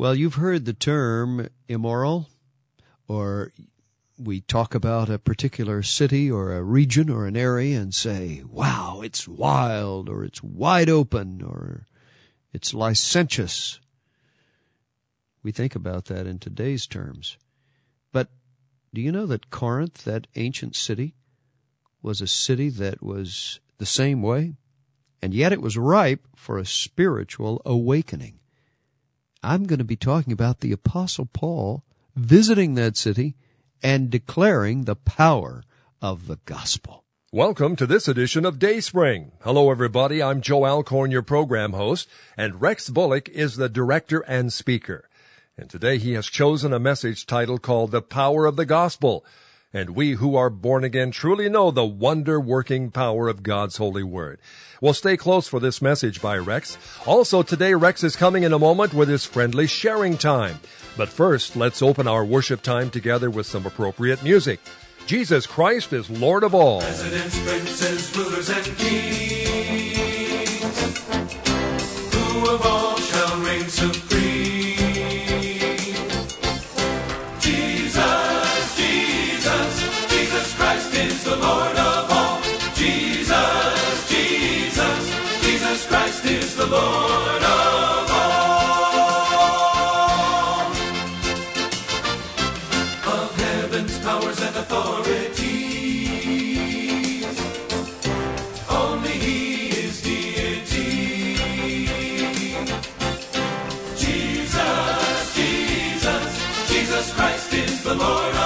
Well, you've heard the term immoral, or we talk about a particular city or a region or an area and say, wow, it's wild, or it's wide open, or it's licentious. We think about that in today's terms. But do you know that Corinth, that ancient city, was a city that was the same way? And yet it was ripe for a spiritual awakening. I'm going to be talking about the Apostle Paul visiting that city and declaring the power of the gospel. Welcome to this edition of Dayspring. Hello everybody, I'm Joe Alcorn, your program host, and Rex Bullock is the director and speaker. And today he has chosen a message title called The Power of the Gospel. And we who are born again truly know the wonder working power of God's holy word. Well, stay close for this message by Rex. Also today, Rex is coming in a moment with his friendly sharing time. But first, let's open our worship time together with some appropriate music. Jesus Christ is Lord of all. Presidents, princes, rulers, and kings, the Lord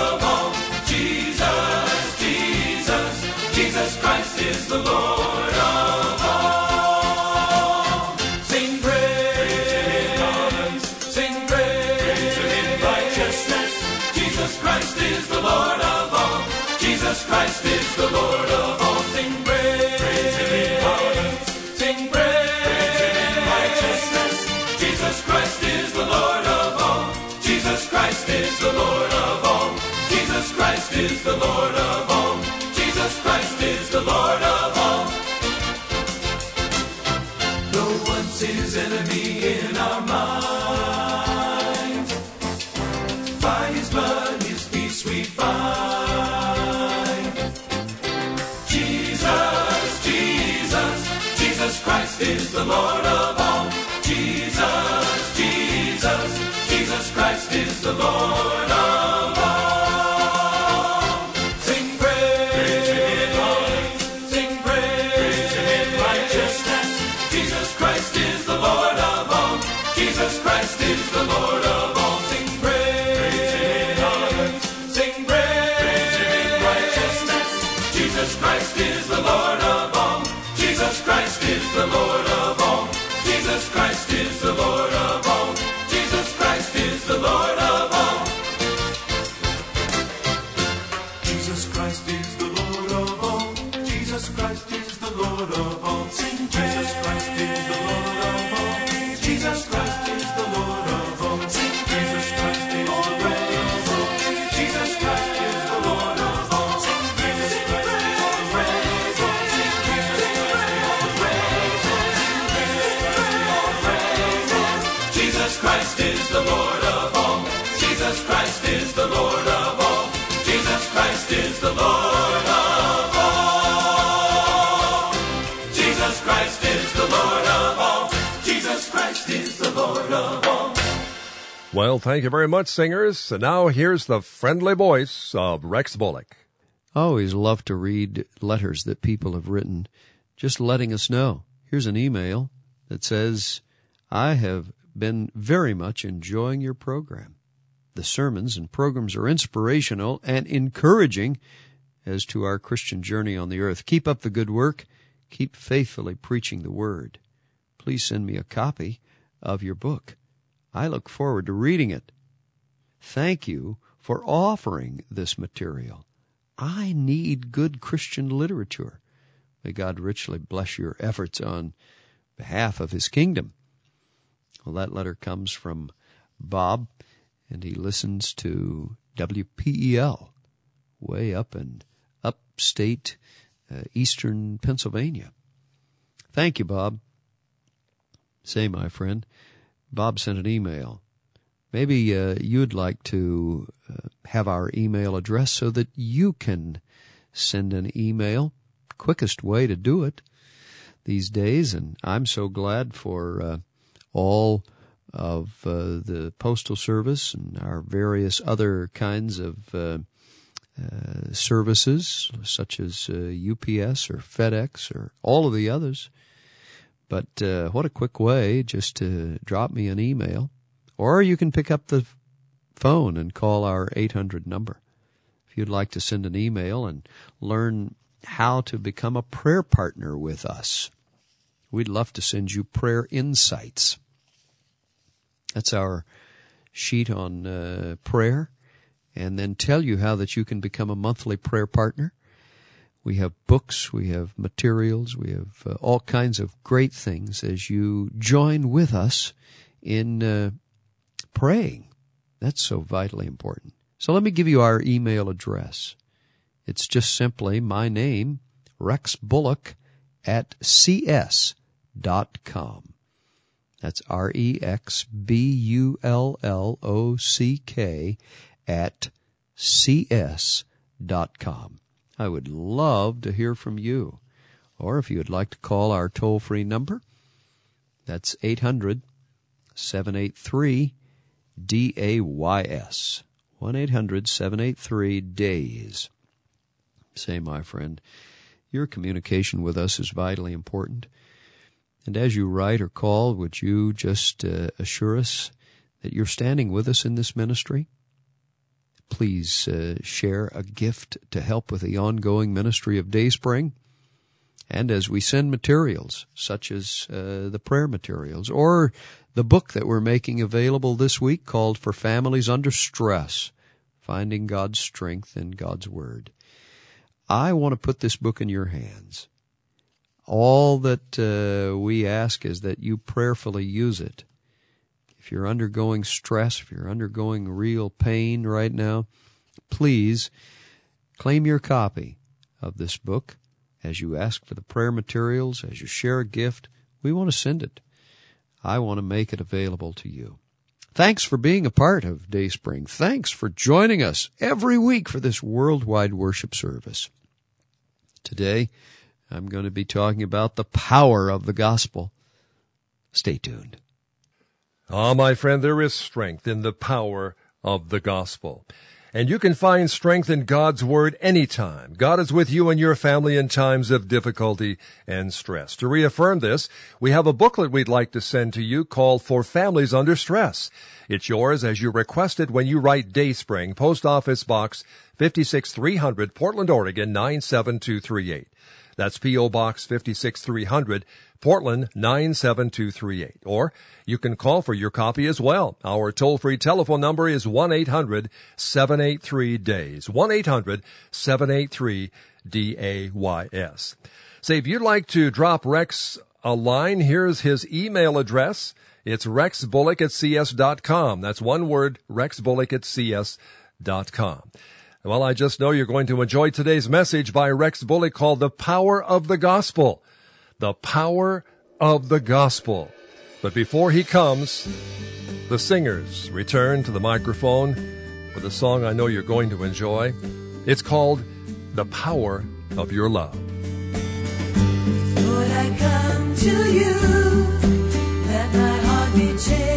Is the Lord Well, thank you very much, singers. And now here's the friendly voice of Rex Bullock. I always love to read letters that people have written, just letting us know. Here's an email that says, I have been very much enjoying your program. The sermons and programs are inspirational and encouraging as to our Christian journey on the earth. Keep up the good work. Keep faithfully preaching the word. Please send me a copy of your book. I look forward to reading it. Thank you for offering this material. I need good Christian literature. May God richly bless your efforts on behalf of His kingdom. Well, that letter comes from Bob, and he listens to WPEL way up in upstate uh, eastern Pennsylvania. Thank you, Bob. Say, my friend, Bob sent an email. Maybe uh, you'd like to uh, have our email address so that you can send an email. Quickest way to do it these days, and I'm so glad for uh, all of uh, the postal service and our various other kinds of uh, uh, services, such as UPS or FedEx or all of the others. But what a quick way just to drop me an email or you can pick up the phone and call our 800 number. If you'd like to send an email and learn how to become a prayer partner with us, we'd love to send you prayer insights. That's our sheet on uh, prayer, and then tell you how that you can become a monthly prayer partner. We have books, we have materials, we have uh, all kinds of great things as you join with us in uh, praying. That's so vitally important. So let me give you our email address. It's just simply my name, Rex Bullock, at cs.com. That's R E X B U L L O C K at cs.com. I would love to hear from you. Or if you would like to call our toll free number, that's 800 783 D A Y S. 1 800 783 DAYS. Say, my friend, your communication with us is vitally important. And as you write or call, would you just uh, assure us that you're standing with us in this ministry? Please uh, share a gift to help with the ongoing ministry of Dayspring. And as we send materials, such as uh, the prayer materials, or the book that we're making available this week called For Families Under Stress Finding God's Strength in God's Word. I want to put this book in your hands. All that uh, we ask is that you prayerfully use it. If you're undergoing stress, if you're undergoing real pain right now, please claim your copy of this book as you ask for the prayer materials, as you share a gift. We want to send it. I want to make it available to you. Thanks for being a part of Dayspring. Thanks for joining us every week for this worldwide worship service. Today, I'm going to be talking about the power of the gospel. Stay tuned. Ah, my friend, there is strength in the power of the gospel. And you can find strength in God's Word anytime. God is with you and your family in times of difficulty and stress. To reaffirm this, we have a booklet we'd like to send to you called For Families Under Stress. It's yours as you requested when you write Dayspring, Post Office Box 56300, Portland, Oregon 97238. That's P.O. Box 56300, Portland 97238. Or you can call for your copy as well. Our toll-free telephone number is 1-800-783-DAYS. 1-800-783-D-A-Y-S. Say, if you'd like to drop Rex a line, here's his email address. It's rexbullock at cs.com. That's one word, rexbullock at cs.com. Well, I just know you're going to enjoy today's message by Rex Bullock called The Power of the Gospel. The Power of the Gospel. But before he comes, the singers return to the microphone with a song I know you're going to enjoy. It's called The Power of Your Love. Lord, I come to you, let my heart be changed,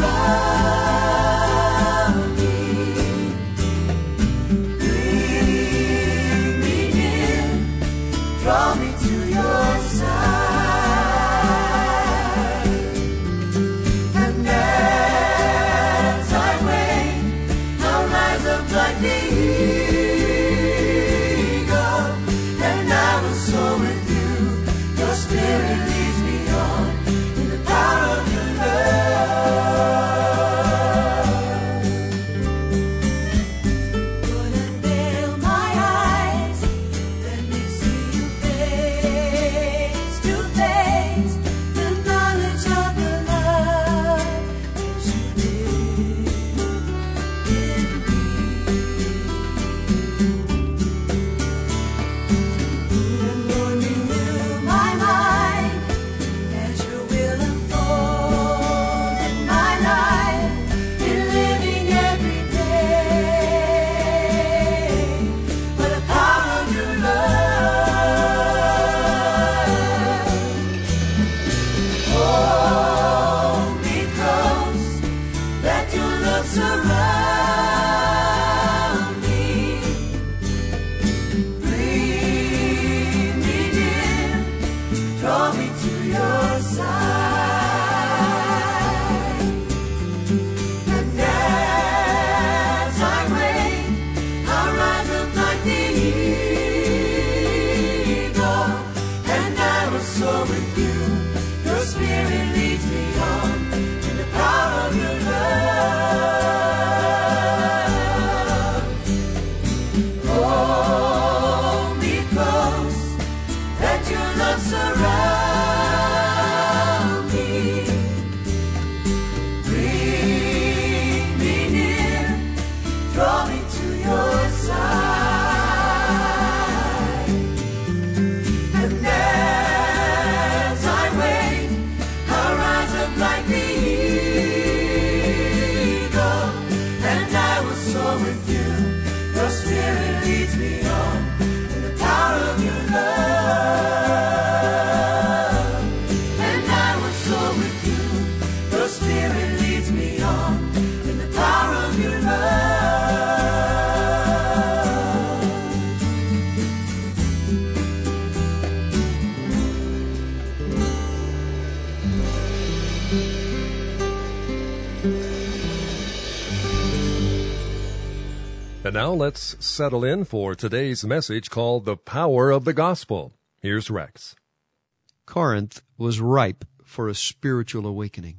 love. And now let's settle in for today's message called The Power of the Gospel. Here's Rex. Corinth was ripe for a spiritual awakening.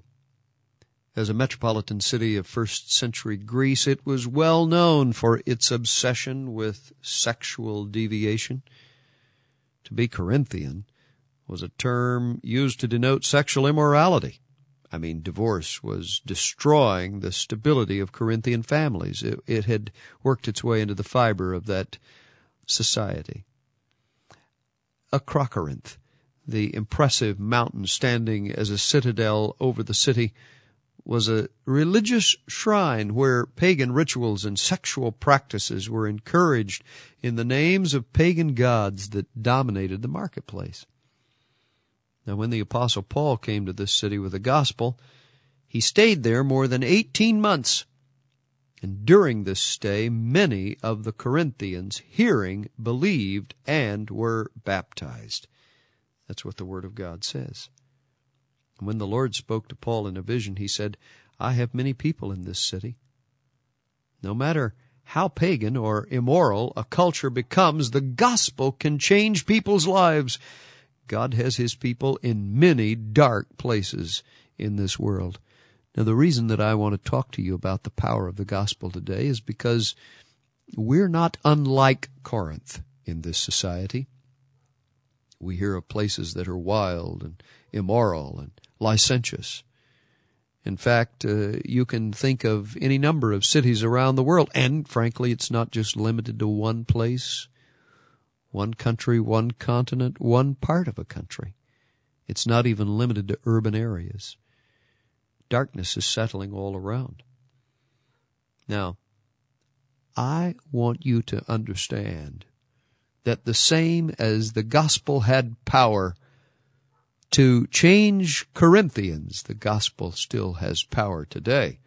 As a metropolitan city of first century Greece, it was well known for its obsession with sexual deviation. To be Corinthian was a term used to denote sexual immorality. I mean, divorce was destroying the stability of Corinthian families. It, it had worked its way into the fiber of that society. Acrocorinth, the impressive mountain standing as a citadel over the city, was a religious shrine where pagan rituals and sexual practices were encouraged in the names of pagan gods that dominated the marketplace. Now, when the Apostle Paul came to this city with the gospel, he stayed there more than 18 months. And during this stay, many of the Corinthians, hearing, believed and were baptized. That's what the Word of God says. And when the Lord spoke to Paul in a vision, he said, I have many people in this city. No matter how pagan or immoral a culture becomes, the gospel can change people's lives. God has his people in many dark places in this world. Now, the reason that I want to talk to you about the power of the gospel today is because we're not unlike Corinth in this society. We hear of places that are wild and immoral and licentious. In fact, uh, you can think of any number of cities around the world, and frankly, it's not just limited to one place, one country, one continent, one part of a country. It's not even limited to urban areas. Darkness is settling all around. Now, I want you to understand that the same as the gospel had power to change Corinthians, the gospel still has power today.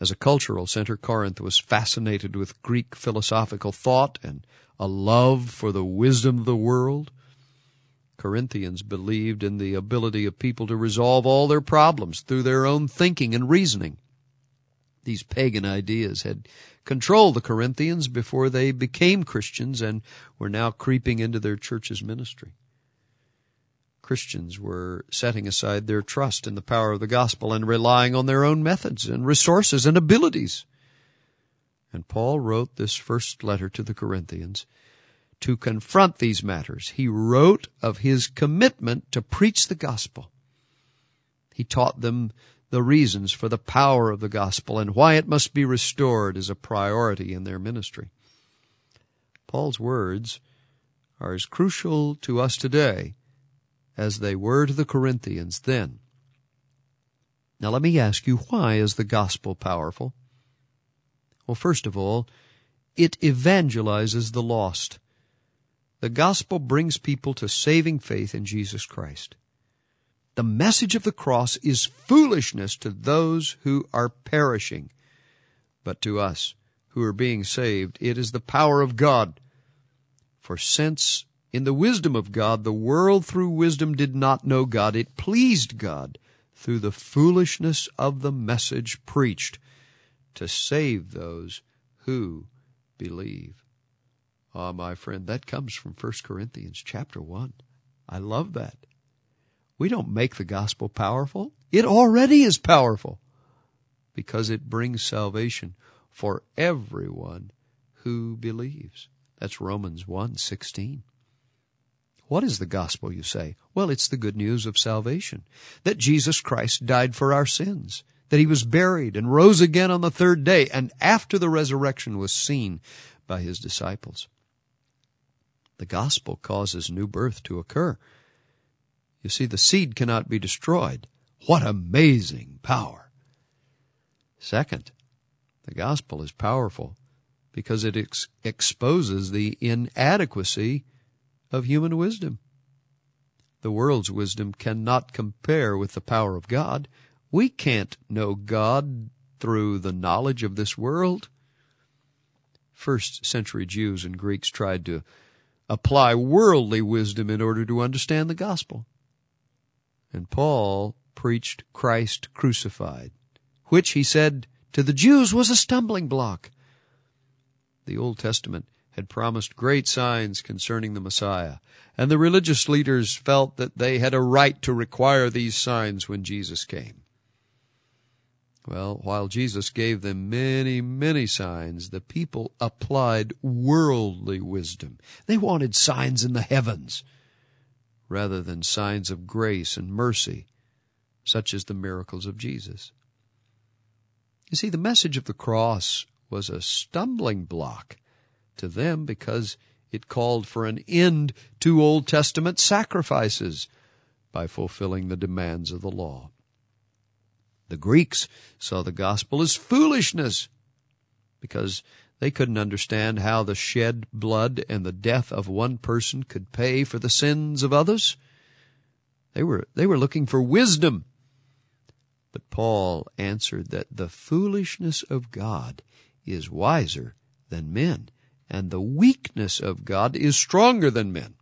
As a cultural center, Corinth was fascinated with Greek philosophical thought and a love for the wisdom of the world. Corinthians believed in the ability of people to resolve all their problems through their own thinking and reasoning. These pagan ideas had controlled the Corinthians before they became Christians and were now creeping into their church's ministry. Christians were setting aside their trust in the power of the gospel and relying on their own methods and resources and abilities. And Paul wrote this first letter to the Corinthians to confront these matters. He wrote of his commitment to preach the gospel. He taught them the reasons for the power of the gospel and why it must be restored as a priority in their ministry. Paul's words are as crucial to us today as they were to the Corinthians then. Now let me ask you, why is the gospel powerful? Well, first of all, it evangelizes the lost. The gospel brings people to saving faith in Jesus Christ. The message of the cross is foolishness to those who are perishing, but to us who are being saved, it is the power of God. For since in the wisdom of God the world through wisdom did not know God, it pleased God through the foolishness of the message preached to save those who believe. Ah, my friend, that comes from 1 Corinthians chapter 1. I love that. We don't make the gospel powerful. It already is powerful because it brings salvation for everyone who believes. That's Romans 1:16. What is the gospel, you say? Well, it's the good news of salvation. That Jesus Christ died for our sins. That he was buried and rose again on the third day, and after the resurrection was seen by his disciples. The gospel causes new birth to occur. You see, the seed cannot be destroyed. What amazing power! Second, the gospel is powerful because it ex- exposes the inadequacy of human wisdom. The world's wisdom cannot compare with the power of God. We can't know God through the knowledge of this world. First century Jews and Greeks tried to apply worldly wisdom in order to understand the gospel. And Paul preached Christ crucified, which he said to the Jews was a stumbling block, The Old Testament had promised great signs concerning the Messiah, and the religious leaders felt that they had a right to require these signs when Jesus came. Well, while Jesus gave them many, many signs, the people applied worldly wisdom. They wanted signs in the heavens rather than signs of grace and mercy, such as the miracles of Jesus. You see, the message of the cross was a stumbling block to them because it called for an end to Old Testament sacrifices by fulfilling the demands of the law. The Greeks saw the gospel as foolishness because they couldn't understand how the shed blood and the death of one person could pay for the sins of others. They were, they were looking for wisdom. But Paul answered that the foolishness of God is wiser than men, and the weakness of God is stronger than men.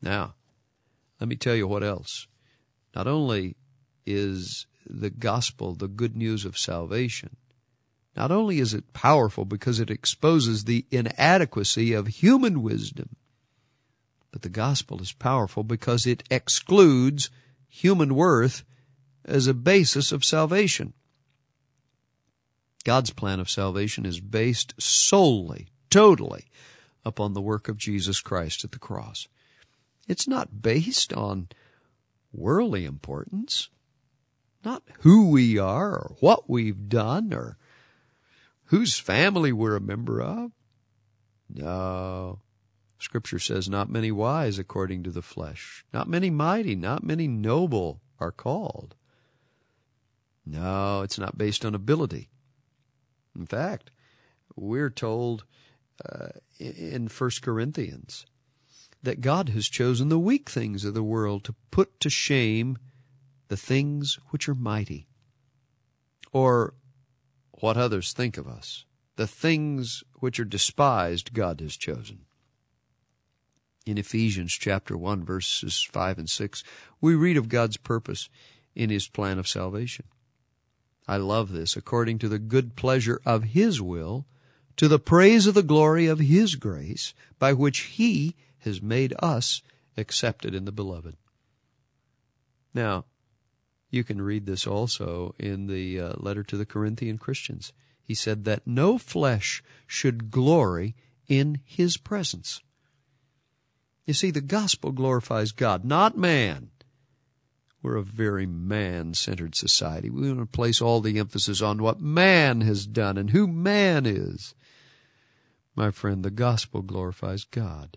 Now, let me tell you what else. Not only is the gospel the good news of salvation, not only is it powerful because it exposes the inadequacy of human wisdom, but the gospel is powerful because it excludes human worth as a basis of salvation. God's plan of salvation is based solely, totally, upon the work of Jesus Christ at the cross. It's not based on worldly importance, not who we are or what we've done or whose family we're a member of. No. Scripture says, not many wise according to the flesh, not many mighty, not many noble are called. No, it's not based on ability. In fact, we're told uh, in 1 Corinthians that God has chosen the weak things of the world to put to shame the things which are mighty. Or what others think of us. The things which are despised God has chosen. In Ephesians chapter 1 verses 5 and 6, we read of God's purpose in His plan of salvation. I love this. According to the good pleasure of His will, to the praise of the glory of His grace, by which He has made us accepted in the beloved. Now, you can read this also in the uh, letter to the Corinthian Christians. He said that no flesh should glory in his presence. You see, the gospel glorifies God, not man. We're a very man centered society. We want to place all the emphasis on what man has done and who man is. My friend, the gospel glorifies God.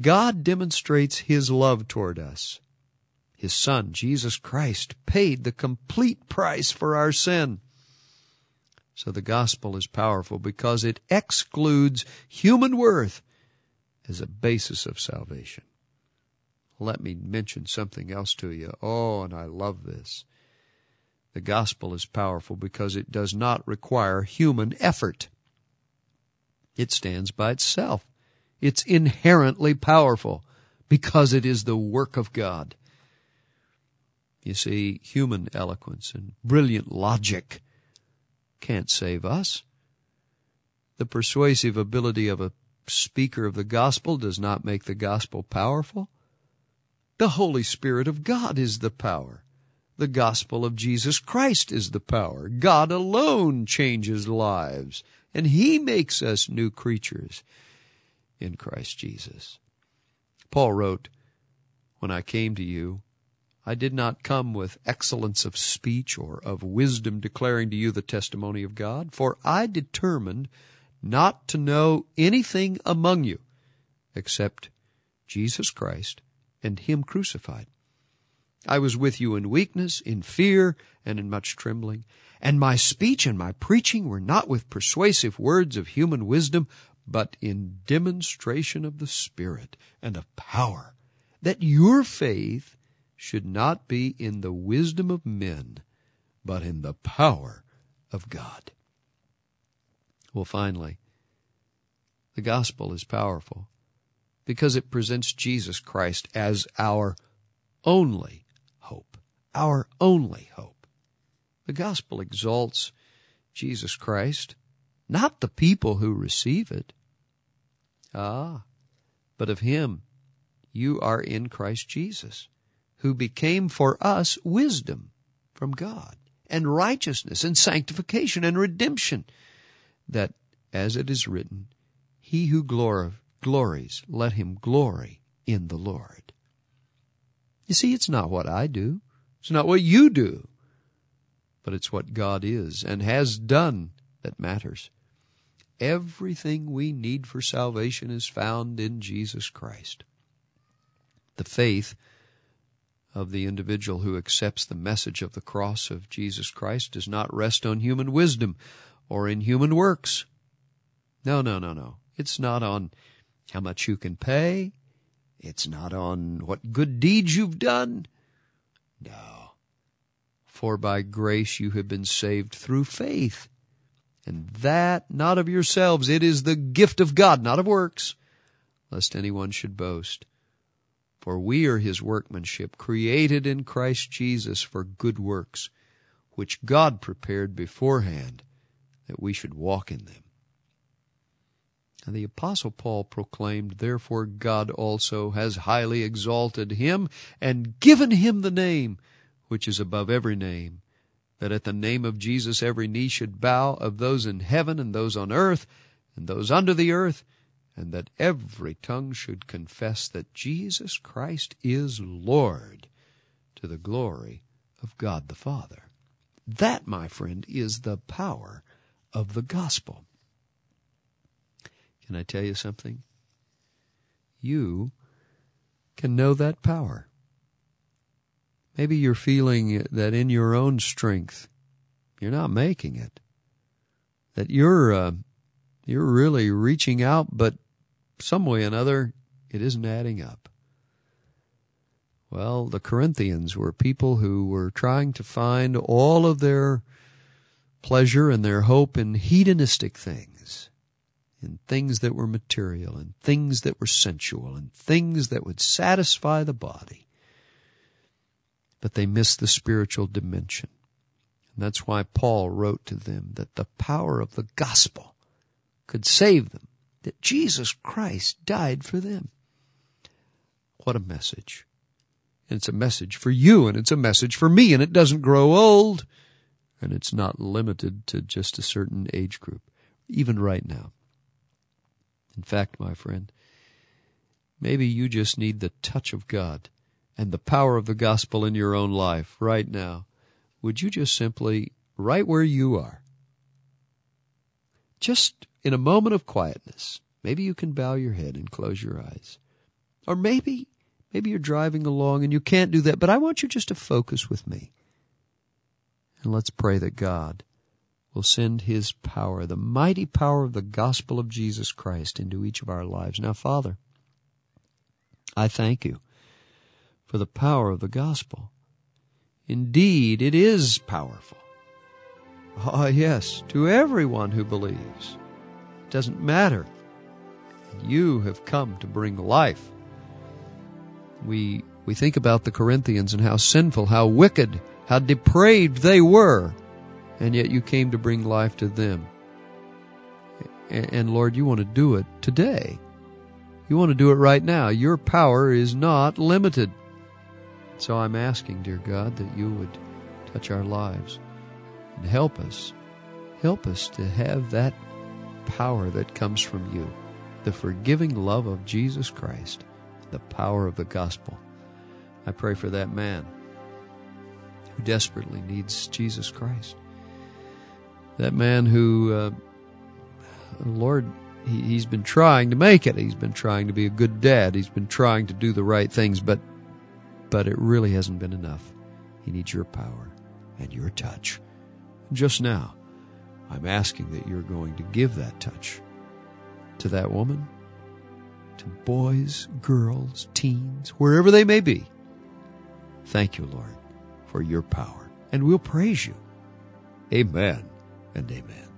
God demonstrates his love toward us. His Son, Jesus Christ, paid the complete price for our sin. So the gospel is powerful because it excludes human worth as a basis of salvation. Let me mention something else to you. Oh, and I love this. The gospel is powerful because it does not require human effort. It stands by itself. It's inherently powerful because it is the work of God. You see, human eloquence and brilliant logic can't save us. The persuasive ability of a speaker of the gospel does not make the gospel powerful. The Holy Spirit of God is the power. The gospel of Jesus Christ is the power. God alone changes lives, and He makes us new creatures in Christ Jesus. Paul wrote, When I came to you, I did not come with excellence of speech or of wisdom declaring to you the testimony of God, for I determined not to know anything among you except Jesus Christ and Him crucified. I was with you in weakness, in fear, and in much trembling. And my speech and my preaching were not with persuasive words of human wisdom, but in demonstration of the Spirit and of power, that your faith should not be in the wisdom of men, but in the power of God. Well, finally, the gospel is powerful because it presents Jesus Christ as our only hope. Our only hope. The gospel exalts Jesus Christ not the people who receive it. Ah, but of him you are in Christ Jesus, who became for us wisdom from God, and righteousness, and sanctification, and redemption, that, as it is written, he who glor- glories, let him glory in the Lord. You see, it's not what I do. It's not what you do. But it's what God is and has done that matters. Everything we need for salvation is found in Jesus Christ. The faith of the individual who accepts the message of the cross of Jesus Christ does not rest on human wisdom or in human works. No, no, no, no. It's not on how much you can pay. It's not on what good deeds you've done. No. For by grace you have been saved through faith. And that not of yourselves, it is the gift of God, not of works, lest anyone should boast. For we are his workmanship, created in Christ Jesus for good works, which God prepared beforehand that we should walk in them. And the Apostle Paul proclaimed, Therefore God also has highly exalted him and given him the name which is above every name, that at the name of Jesus every knee should bow of those in heaven and those on earth and those under the earth, and that every tongue should confess that Jesus Christ is Lord to the glory of God the Father. That, my friend, is the power of the gospel. Can I tell you something? You can know that power. Maybe you're feeling that in your own strength, you're not making it. That you're, uh, you're really reaching out, but some way or another, it isn't adding up. Well, the Corinthians were people who were trying to find all of their pleasure and their hope in hedonistic things, in things that were material, in things that were sensual, in things that would satisfy the body. But they missed the spiritual dimension. And that's why Paul wrote to them that the power of the gospel could save them, that Jesus Christ died for them. What a message. And it's a message for you, and it's a message for me, and it doesn't grow old, and it's not limited to just a certain age group, even right now. In fact, my friend, maybe you just need the touch of God and the power of the gospel in your own life right now. Would you just simply, right where you are, just in a moment of quietness, maybe you can bow your head and close your eyes. Or maybe, maybe you're driving along and you can't do that, but I want you just to focus with me. And let's pray that God will send His power, the mighty power of the gospel of Jesus Christ into each of our lives. Now, Father, I thank you for the power of the gospel. Indeed, it is powerful. Ah, yes, to everyone who believes. It doesn't matter. You have come to bring life. We, we think about the Corinthians and how sinful, how wicked, how depraved they were, and yet you came to bring life to them. And, and Lord, you want to do it today. You want to do it right now. Your power is not limited. So I'm asking, dear God, that you would touch our lives and help us. Help us to have that power that comes from you, the forgiving love of Jesus Christ, the power of the gospel. I pray for that man who desperately needs Jesus Christ. That man who, uh, Lord, he, he's been trying to make it. He's been trying to be a good dad. He's been trying to do the right things, but but it really hasn't been enough. He needs your power and your touch. Just now, I'm asking that you're going to give that touch to that woman, to boys, girls, teens, wherever they may be. Thank you, Lord, for your power, and we'll praise you. Amen and amen.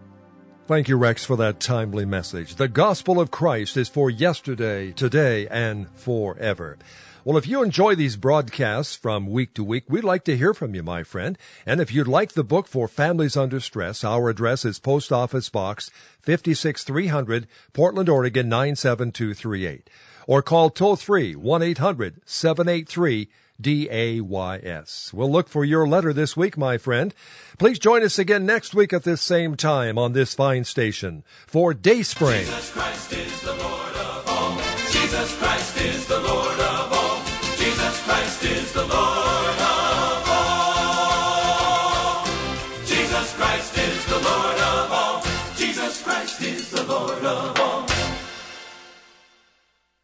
Thank you, Rex, for that timely message. The gospel of Christ is for yesterday, today, and forever. Well, if you enjoy these broadcasts from week to week, we'd like to hear from you, my friend. And if you'd like the book for Families Under Stress, our address is Post Office Box 56300, Portland, Oregon 97238. Or call toll free 1 800 783 DAYS. We'll look for your letter this week, my friend. Please join us again next week at this same time on this fine station for Dayspring. Jesus Christ is the Lord of all. Jesus Christ is the Lord of all. Jesus Christ is the Lord